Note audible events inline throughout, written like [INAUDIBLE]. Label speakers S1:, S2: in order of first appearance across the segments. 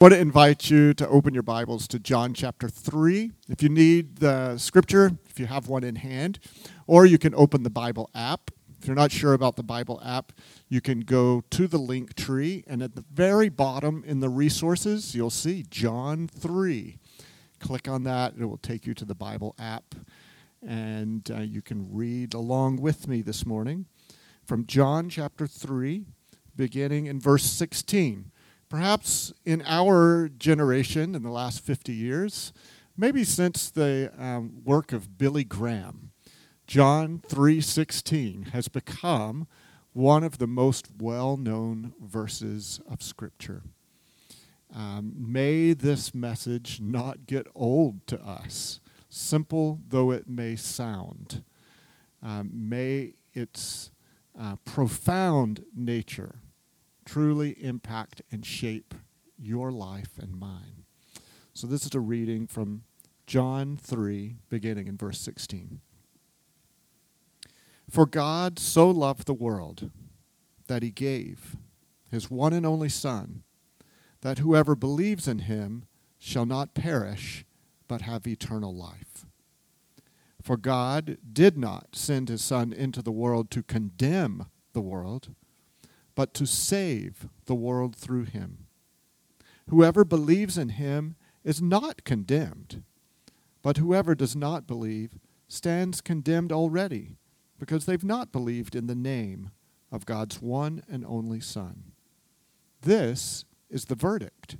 S1: I want to invite you to open your Bibles to John chapter 3. If you need the scripture, if you have one in hand, or you can open the Bible app. If you're not sure about the Bible app, you can go to the Linktree, and at the very bottom in the resources, you'll see John 3. Click on that, and it will take you to the Bible app, and uh, you can read along with me this morning from John chapter 3, beginning in verse 16. Perhaps in our generation, in the last 50 years, maybe since the um, work of Billy Graham, John 3:16 has become one of the most well-known verses of Scripture. Um, may this message not get old to us, simple though it may sound. Um, may its uh, profound nature truly impact and shape your life and mine. So, this is a reading from John 3, beginning in verse 16. For God so loved the world that he gave his one and only Son, that whoever believes in him shall not perish, but have eternal life. For God did not send his Son into the world to condemn the world but to save the world through him. Whoever believes in him is not condemned, but whoever does not believe stands condemned already, because they've not believed in the name of God's one and only Son. This is the verdict.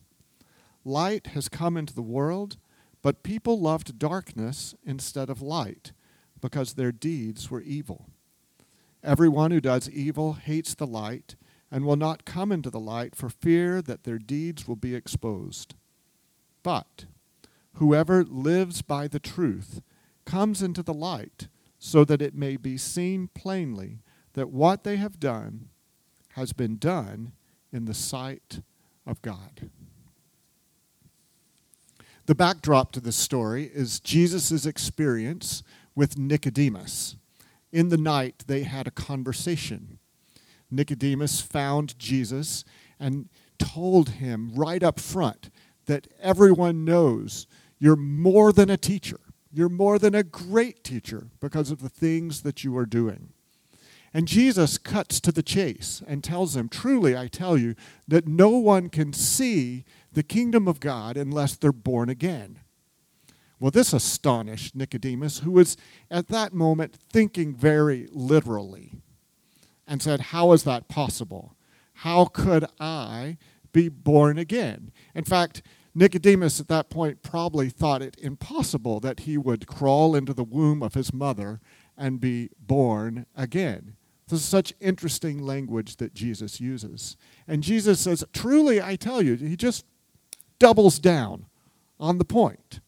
S1: Light has come into the world, but people loved darkness instead of light, because their deeds were evil. Everyone who does evil hates the light and will not come into the light for fear that their deeds will be exposed. But whoever lives by the truth comes into the light so that it may be seen plainly that what they have done has been done in the sight of God. The backdrop to this story is Jesus' experience with Nicodemus. In the night, they had a conversation. Nicodemus found Jesus and told him right up front that everyone knows you're more than a teacher. You're more than a great teacher because of the things that you are doing. And Jesus cuts to the chase and tells him, Truly, I tell you, that no one can see the kingdom of God unless they're born again. Well, this astonished Nicodemus, who was at that moment thinking very literally and said, How is that possible? How could I be born again? In fact, Nicodemus at that point probably thought it impossible that he would crawl into the womb of his mother and be born again. This is such interesting language that Jesus uses. And Jesus says, Truly, I tell you, he just doubles down on the point.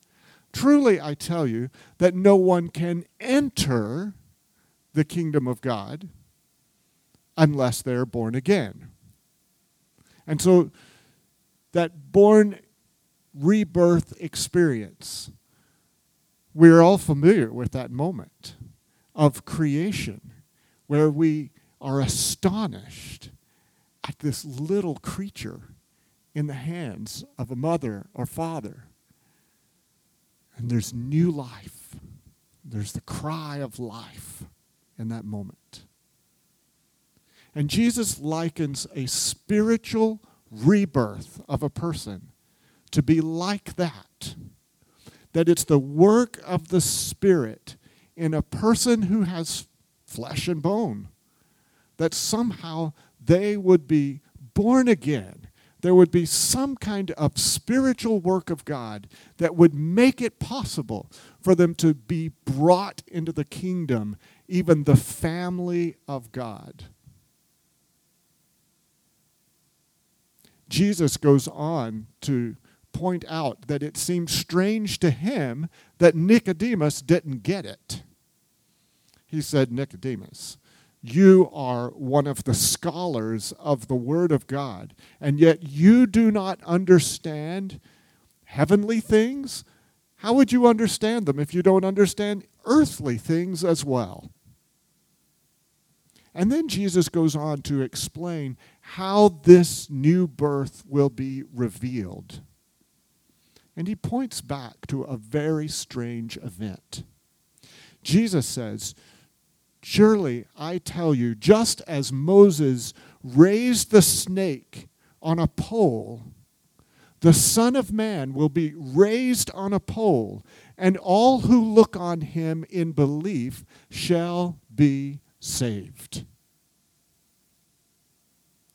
S1: Truly, I tell you that no one can enter the kingdom of God unless they're born again. And so that born rebirth experience, we're all familiar with that moment of creation where we are astonished at this little creature in the hands of a mother or father. And there's new life. There's the cry of life in that moment. And Jesus likens a spiritual rebirth of a person to be like that. That it's the work of the Spirit in a person who has flesh and bone. That somehow they would be born again. There would be some kind of spiritual work of God that would make it possible for them to be brought into the kingdom, even the family of God. Jesus goes on to point out that it seemed strange to him that Nicodemus didn't get it. He said, Nicodemus, you are one of the scholars of the Word of God, and yet you do not understand heavenly things? How would you understand them if you don't understand earthly things as well? And then Jesus goes on to explain how this new birth will be revealed. And he points back to a very strange event. Jesus says, Surely I tell you, just as Moses raised the snake on a pole, the Son of Man will be raised on a pole, and all who look on him in belief shall be saved.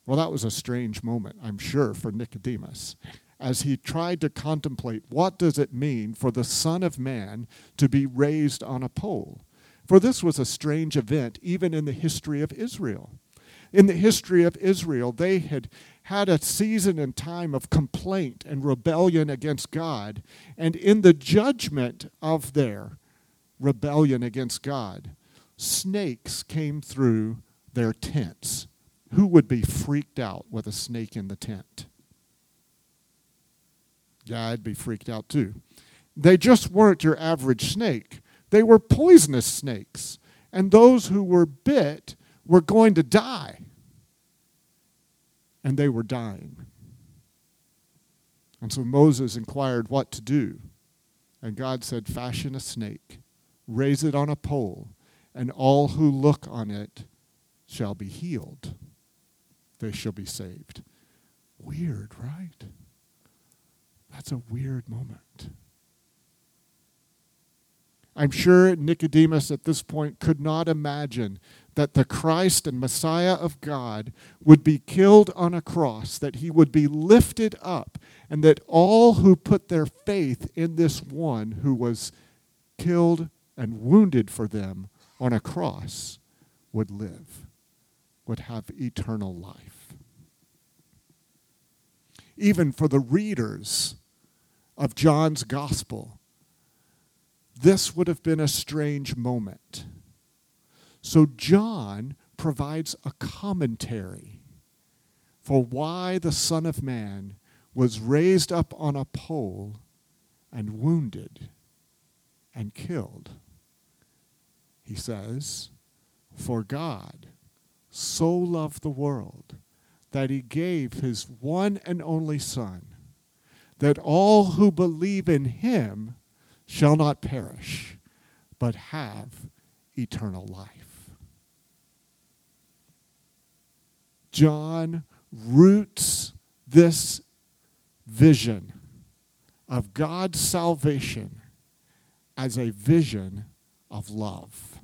S1: Well, that was a strange moment, I'm sure, for Nicodemus as he tried to contemplate what does it mean for the Son of Man to be raised on a pole. For this was a strange event even in the history of Israel. In the history of Israel, they had had a season and time of complaint and rebellion against God. And in the judgment of their rebellion against God, snakes came through their tents. Who would be freaked out with a snake in the tent? Yeah, I'd be freaked out too. They just weren't your average snake. They were poisonous snakes, and those who were bit were going to die. And they were dying. And so Moses inquired what to do. And God said, Fashion a snake, raise it on a pole, and all who look on it shall be healed. They shall be saved. Weird, right? That's a weird moment. I'm sure Nicodemus at this point could not imagine that the Christ and Messiah of God would be killed on a cross, that he would be lifted up, and that all who put their faith in this one who was killed and wounded for them on a cross would live, would have eternal life. Even for the readers of John's gospel, this would have been a strange moment. So, John provides a commentary for why the Son of Man was raised up on a pole and wounded and killed. He says, For God so loved the world that he gave his one and only Son that all who believe in him shall not perish, but have eternal life. John roots this vision of God's salvation as a vision of love.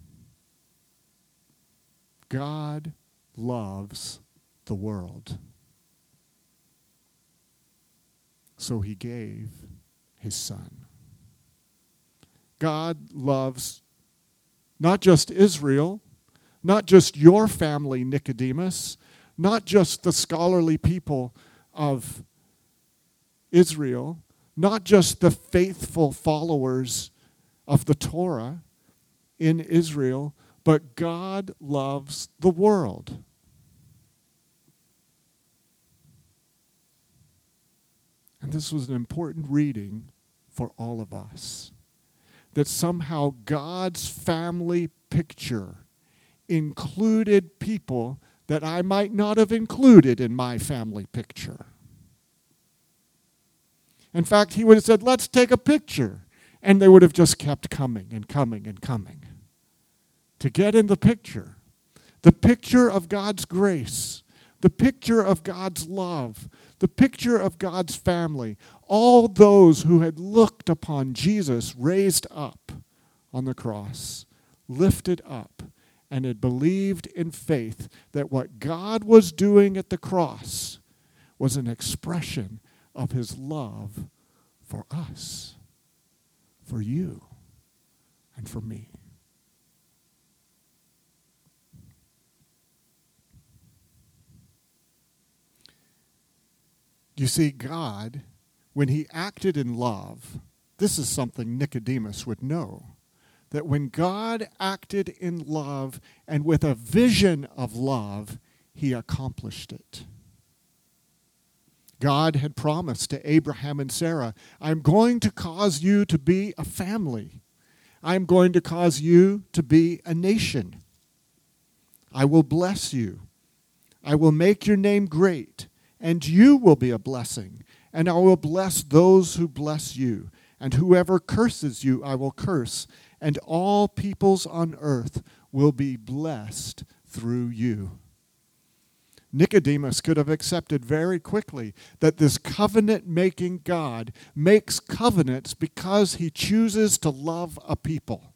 S1: God loves the world. So he gave his son. God loves not just Israel, not just your family, Nicodemus, not just the scholarly people of Israel, not just the faithful followers of the Torah in Israel, but God loves the world. And this was an important reading for all of us. That somehow God's family picture included people that I might not have included in my family picture. In fact, he would have said, Let's take a picture. And they would have just kept coming and coming and coming to get in the picture. The picture of God's grace, the picture of God's love, the picture of God's family, all those who had looked upon Jesus raised up on the cross, lifted up, and had believed in faith that what God was doing at the cross was an expression of his love for us, for you, and for me. You see, God, when he acted in love, this is something Nicodemus would know that when God acted in love and with a vision of love, he accomplished it. God had promised to Abraham and Sarah, I'm going to cause you to be a family. I'm going to cause you to be a nation. I will bless you. I will make your name great, and you will be a blessing. And I will bless those who bless you. And whoever curses you, I will curse. And all peoples on earth will be blessed through you. Nicodemus could have accepted very quickly that this covenant making God makes covenants because he chooses to love a people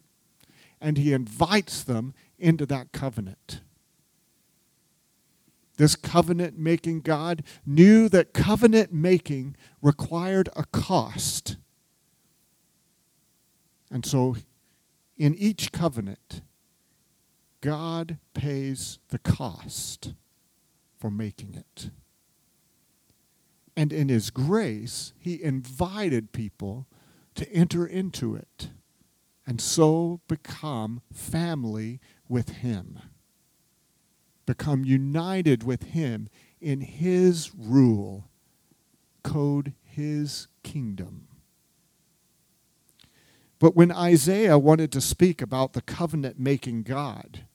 S1: and he invites them into that covenant. This covenant making God knew that covenant making required a cost. And so, in each covenant, God pays the cost for making it. And in His grace, He invited people to enter into it and so become family with Him. Become united with Him in His rule, code His kingdom. But when Isaiah wanted to speak about the covenant making God,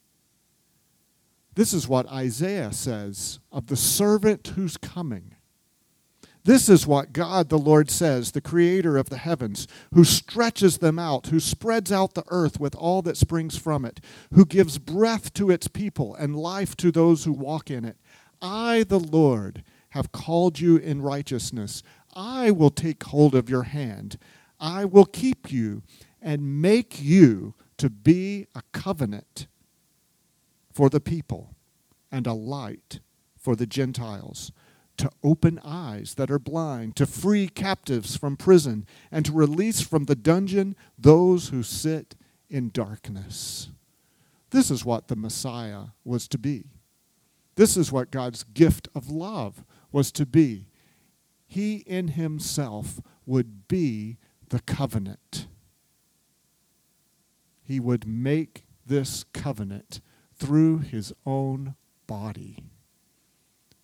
S1: this is what Isaiah says of the servant who's coming. This is what God the Lord says, the creator of the heavens, who stretches them out, who spreads out the earth with all that springs from it, who gives breath to its people and life to those who walk in it. I, the Lord, have called you in righteousness. I will take hold of your hand. I will keep you and make you to be a covenant for the people and a light for the Gentiles to open eyes that are blind, to free captives from prison, and to release from the dungeon those who sit in darkness. This is what the Messiah was to be. This is what God's gift of love was to be. He in himself would be the covenant. He would make this covenant through his own body.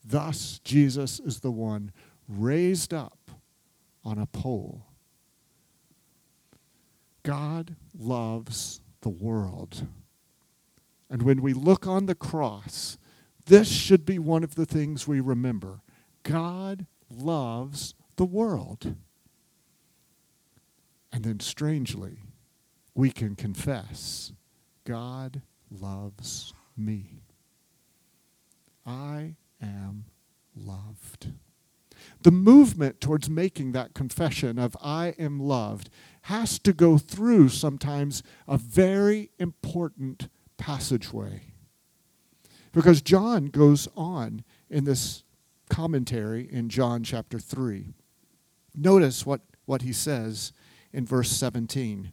S1: Thus, Jesus is the one raised up on a pole. God loves the world. And when we look on the cross, this should be one of the things we remember. God loves the world. And then, strangely, we can confess God loves me. I am loved. The movement towards making that confession of I am loved has to go through sometimes a very important passageway. Because John goes on in this commentary in John chapter 3. Notice what, what he says in verse 17.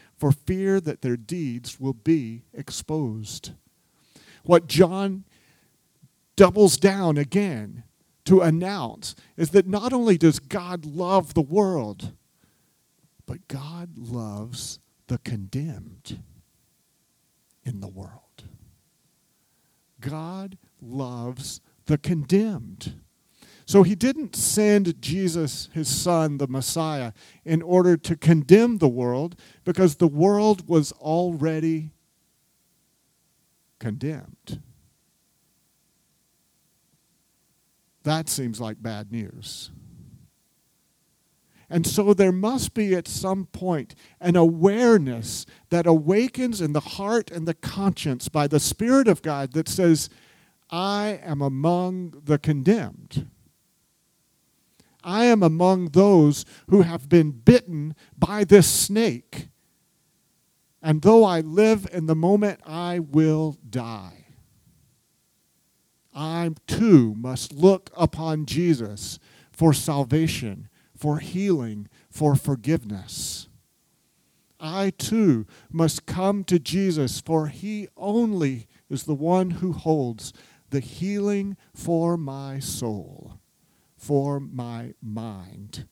S1: for fear that their deeds will be exposed what John doubles down again to announce is that not only does God love the world, but God loves the condemned in the world. God loves the condemned. So he didn't send Jesus, his son, the Messiah, in order to condemn the world because the world was already condemned. That seems like bad news. And so there must be at some point an awareness that awakens in the heart and the conscience by the Spirit of God that says, I am among the condemned. I am among those who have been bitten by this snake. And though I live in the moment, I will die. I too must look upon Jesus for salvation, for healing, for forgiveness. I too must come to Jesus, for he only is the one who holds the healing for my soul, for my mind.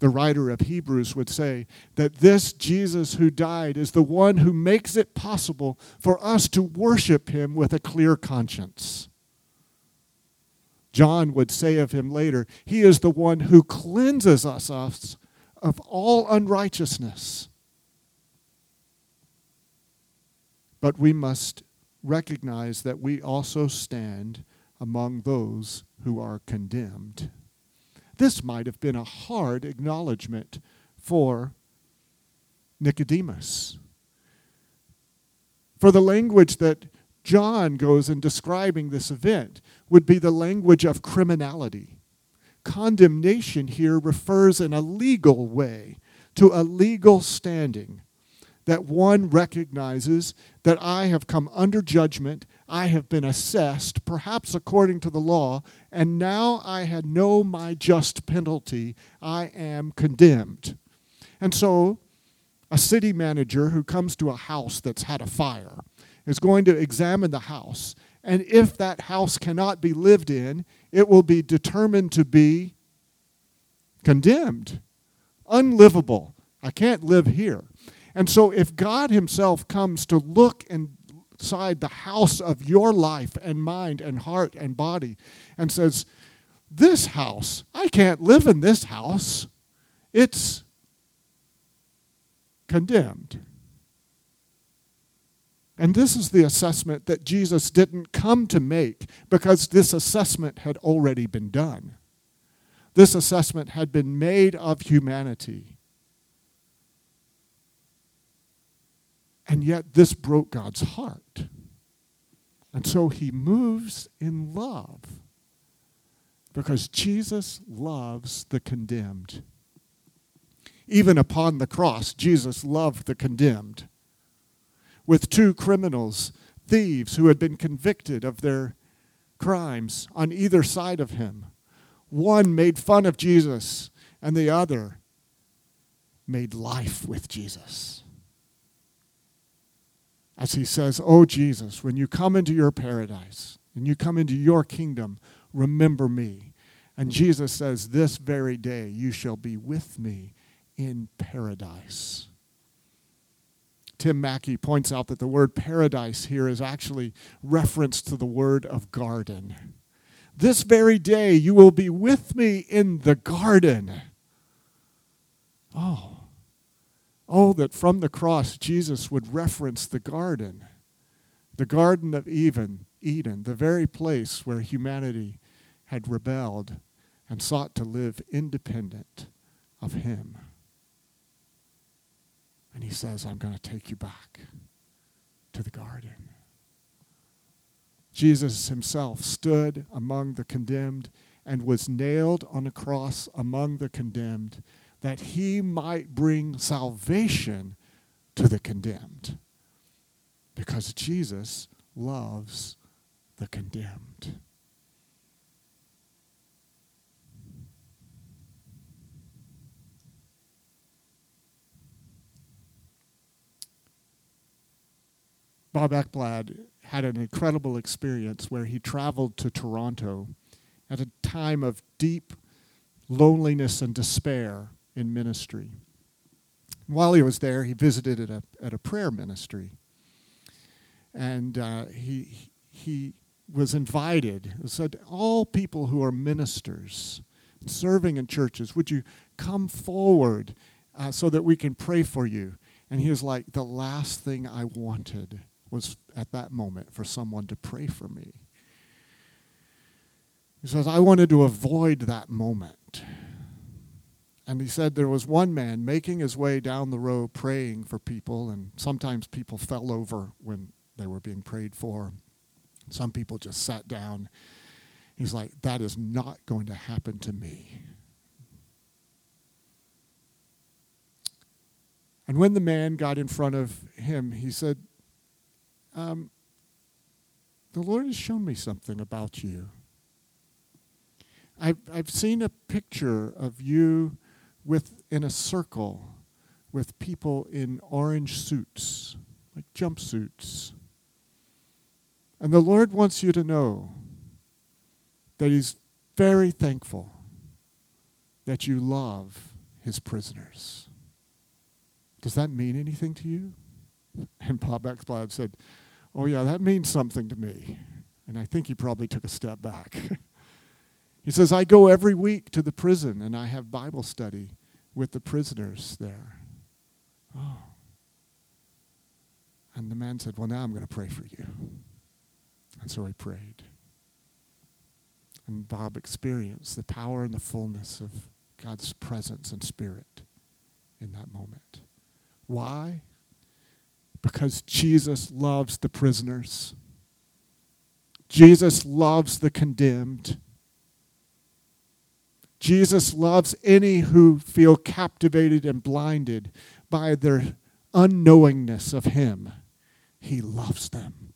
S1: The writer of Hebrews would say that this Jesus who died is the one who makes it possible for us to worship him with a clear conscience. John would say of him later, He is the one who cleanses us of all unrighteousness. But we must recognize that we also stand among those who are condemned. This might have been a hard acknowledgement for Nicodemus. For the language that John goes in describing this event would be the language of criminality. Condemnation here refers in a legal way to a legal standing that one recognizes that I have come under judgment, I have been assessed, perhaps according to the law, and now I had know my just penalty. I am condemned. And so, a city manager who comes to a house that's had a fire is going to examine the house. And if that house cannot be lived in, it will be determined to be condemned, unlivable. I can't live here. And so, if God Himself comes to look inside the house of your life and mind and heart and body and says, This house, I can't live in this house, it's condemned. And this is the assessment that Jesus didn't come to make because this assessment had already been done. This assessment had been made of humanity. And yet, this broke God's heart. And so he moves in love because Jesus loves the condemned. Even upon the cross, Jesus loved the condemned with two criminals, thieves who had been convicted of their crimes on either side of him. One made fun of Jesus, and the other made life with Jesus. As he says, Oh, Jesus, when you come into your paradise and you come into your kingdom, remember me. And Jesus says, This very day you shall be with me in paradise. Tim Mackie points out that the word paradise here is actually reference to the word of garden. This very day you will be with me in the garden. Oh, oh, that from the cross Jesus would reference the garden, the Garden of Eden, Eden, the very place where humanity had rebelled and sought to live independent of Him. And he says, I'm going to take you back to the garden. Jesus himself stood among the condemned and was nailed on a cross among the condemned that he might bring salvation to the condemned. Because Jesus loves the condemned. Bob Ekblad had an incredible experience where he traveled to Toronto at a time of deep loneliness and despair in ministry. While he was there, he visited at a, at a prayer ministry. And uh, he, he was invited, said, All people who are ministers, serving in churches, would you come forward uh, so that we can pray for you? And he was like, The last thing I wanted was at that moment for someone to pray for me. He says, I wanted to avoid that moment. And he said there was one man making his way down the road praying for people, and sometimes people fell over when they were being prayed for. Some people just sat down. He's like, that is not going to happen to me. And when the man got in front of him, he said, um, the Lord has shown me something about you. I've, I've seen a picture of you with in a circle with people in orange suits, like jumpsuits. And the Lord wants you to know that He's very thankful that you love His prisoners. Does that mean anything to you? [LAUGHS] And Bob Ekblad said, Oh, yeah, that means something to me. And I think he probably took a step back. [LAUGHS] he says, I go every week to the prison and I have Bible study with the prisoners there. Oh. And the man said, Well, now I'm going to pray for you. And so he prayed. And Bob experienced the power and the fullness of God's presence and spirit in that moment. Why? Because Jesus loves the prisoners. Jesus loves the condemned. Jesus loves any who feel captivated and blinded by their unknowingness of Him. He loves them.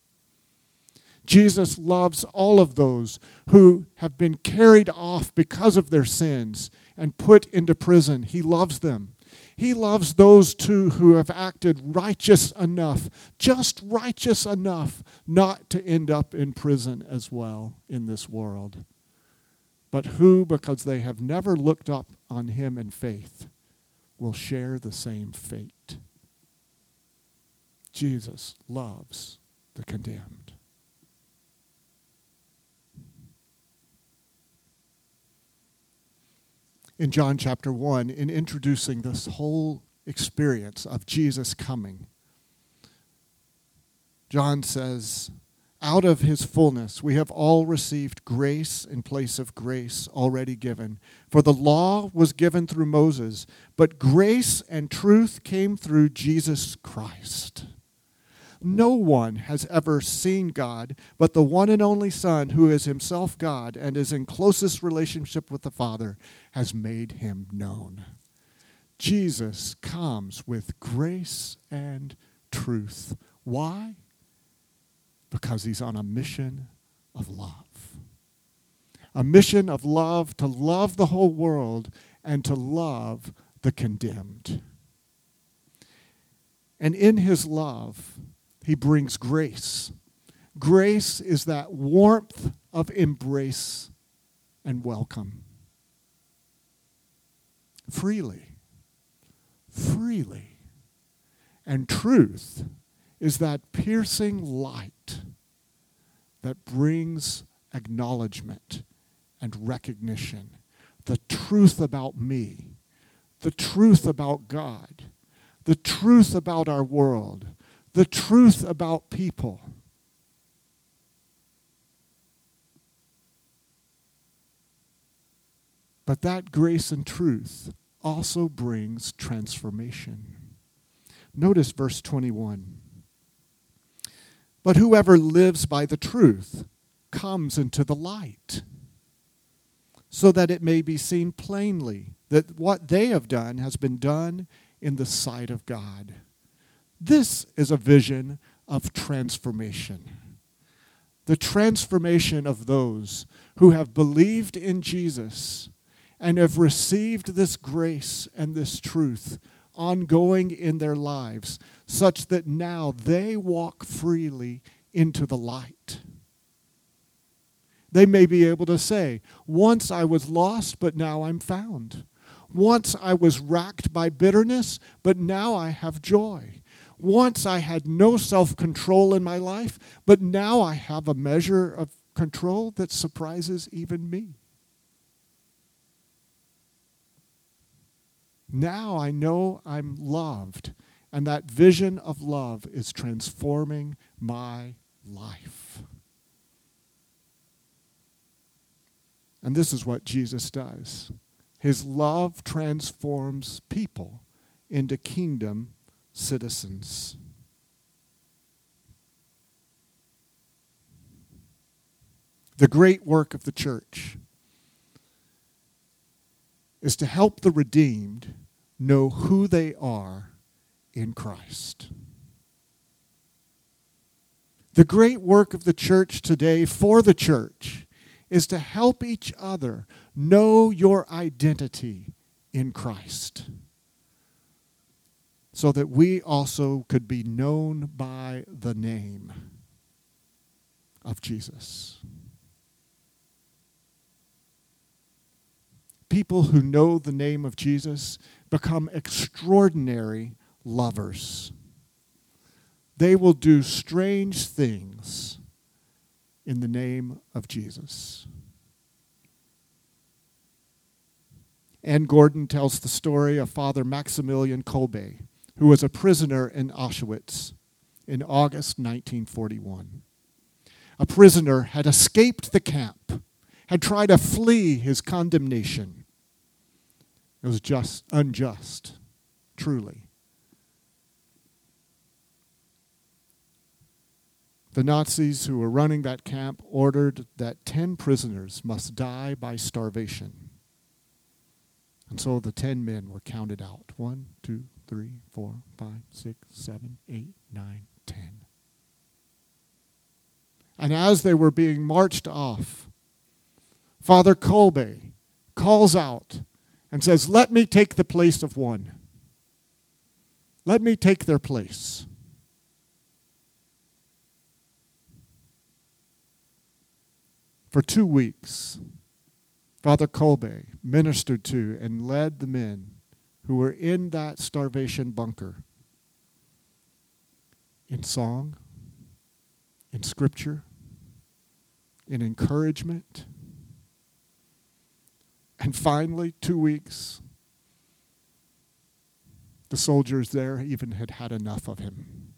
S1: Jesus loves all of those who have been carried off because of their sins and put into prison. He loves them. He loves those too who have acted righteous enough, just righteous enough, not to end up in prison as well in this world, but who, because they have never looked up on Him in faith, will share the same fate. Jesus loves the condemned. in John chapter 1 in introducing this whole experience of Jesus coming. John says, Out of his fullness we have all received grace in place of grace already given. For the law was given through Moses, but grace and truth came through Jesus Christ. No one has ever seen God but the one and only Son, who is himself God and is in closest relationship with the Father, has made him known. Jesus comes with grace and truth. Why? Because he's on a mission of love. A mission of love to love the whole world and to love the condemned. And in his love, he brings grace. Grace is that warmth of embrace and welcome. Freely. Freely. And truth is that piercing light that brings acknowledgement and recognition. The truth about me, the truth about God, the truth about our world, the truth about people. But that grace and truth also brings transformation. Notice verse 21. But whoever lives by the truth comes into the light, so that it may be seen plainly that what they have done has been done in the sight of God. This is a vision of transformation. The transformation of those who have believed in Jesus and have received this grace and this truth ongoing in their lives, such that now they walk freely into the light. They may be able to say, Once I was lost, but now I'm found. Once I was racked by bitterness, but now I have joy. Once I had no self control in my life, but now I have a measure of control that surprises even me. Now I know I'm loved, and that vision of love is transforming my life. And this is what Jesus does. His love transforms people into kingdom citizens. The great work of the church is to help the redeemed know who they are in Christ. The great work of the church today for the church is to help each other know your identity in Christ so that we also could be known by the name. of Jesus. People who know the name of Jesus become extraordinary lovers. They will do strange things in the name of Jesus. Anne Gordon tells the story of Father Maximilian Kolbe, who was a prisoner in Auschwitz in August 1941. A prisoner had escaped the camp, had tried to flee his condemnation. It was just unjust, truly. The Nazis who were running that camp ordered that 10 prisoners must die by starvation. And so the 10 men were counted out. One, two, three, four, five, six, seven, eight, nine, ten. And as they were being marched off, Father Kolbe calls out and says, Let me take the place of one. Let me take their place. For two weeks, Father Kolbe ministered to and led the men who were in that starvation bunker in song, in scripture, in encouragement. And finally, two weeks, the soldiers there even had had enough of him.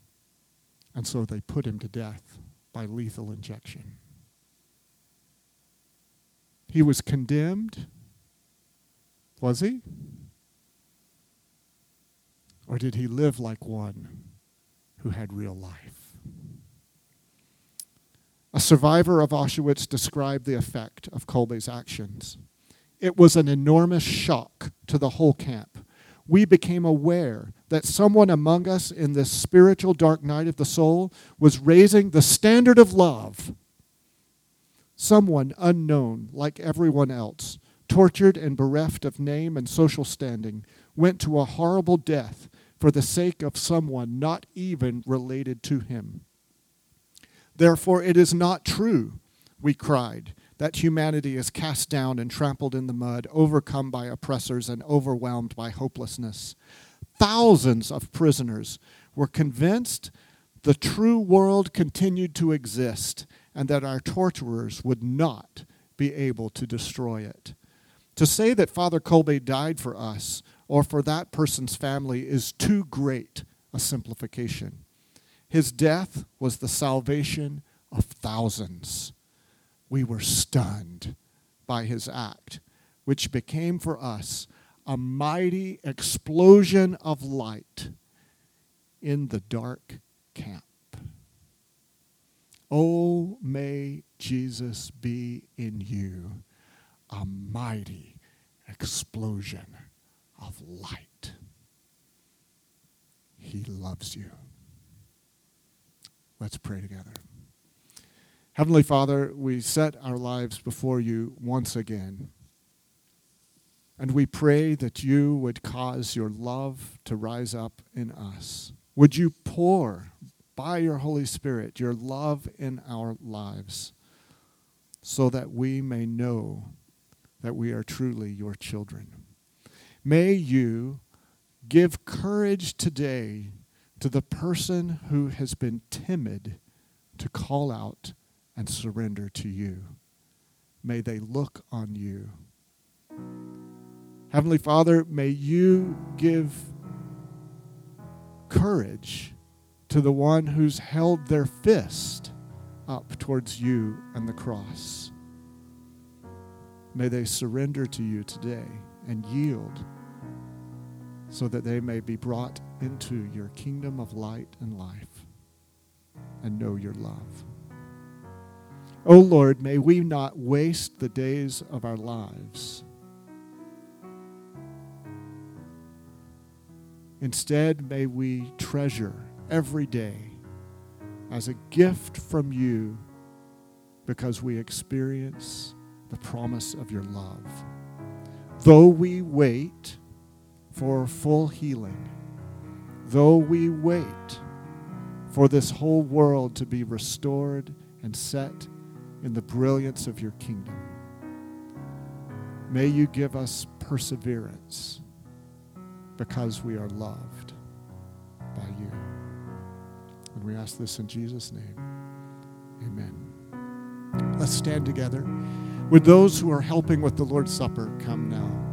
S1: And so they put him to death by lethal injection. He was condemned. Was he? Or did he live like one who had real life? A survivor of Auschwitz described the effect of Kolbe's actions. It was an enormous shock to the whole camp. We became aware that someone among us in this spiritual dark night of the soul was raising the standard of love Someone unknown, like everyone else, tortured and bereft of name and social standing, went to a horrible death for the sake of someone not even related to him. Therefore, it is not true, we cried, that humanity is cast down and trampled in the mud, overcome by oppressors and overwhelmed by hopelessness. Thousands of prisoners were convinced the true world continued to exist and that our torturers would not be able to destroy it. To say that Father Kolbe died for us or for that person's family is too great a simplification. His death was the salvation of thousands. We were stunned by his act, which became for us a mighty explosion of light in the dark camp. Oh, may Jesus be in you a mighty explosion of light. He loves you. Let's pray together. Heavenly Father, we set our lives before you once again. And we pray that you would cause your love to rise up in us. Would you pour by your Holy Spirit, your love in our lives, so that we may know that we are truly your children. May you give courage today to the person who has been timid to call out and surrender to you. May they look on you. Heavenly Father, may you give courage to the one who's held their fist up towards you and the cross. May they surrender to you today and yield so that they may be brought into your kingdom of light and life and know your love. Oh Lord, may we not waste the days of our lives. Instead, may we treasure every day as a gift from you because we experience the promise of your love. Though we wait for full healing, though we wait for this whole world to be restored and set in the brilliance of your kingdom. May you give us perseverance because we are loved by you. And we ask this in Jesus' name. Amen. Let's stand together. Would those who are helping with the Lord's Supper come now?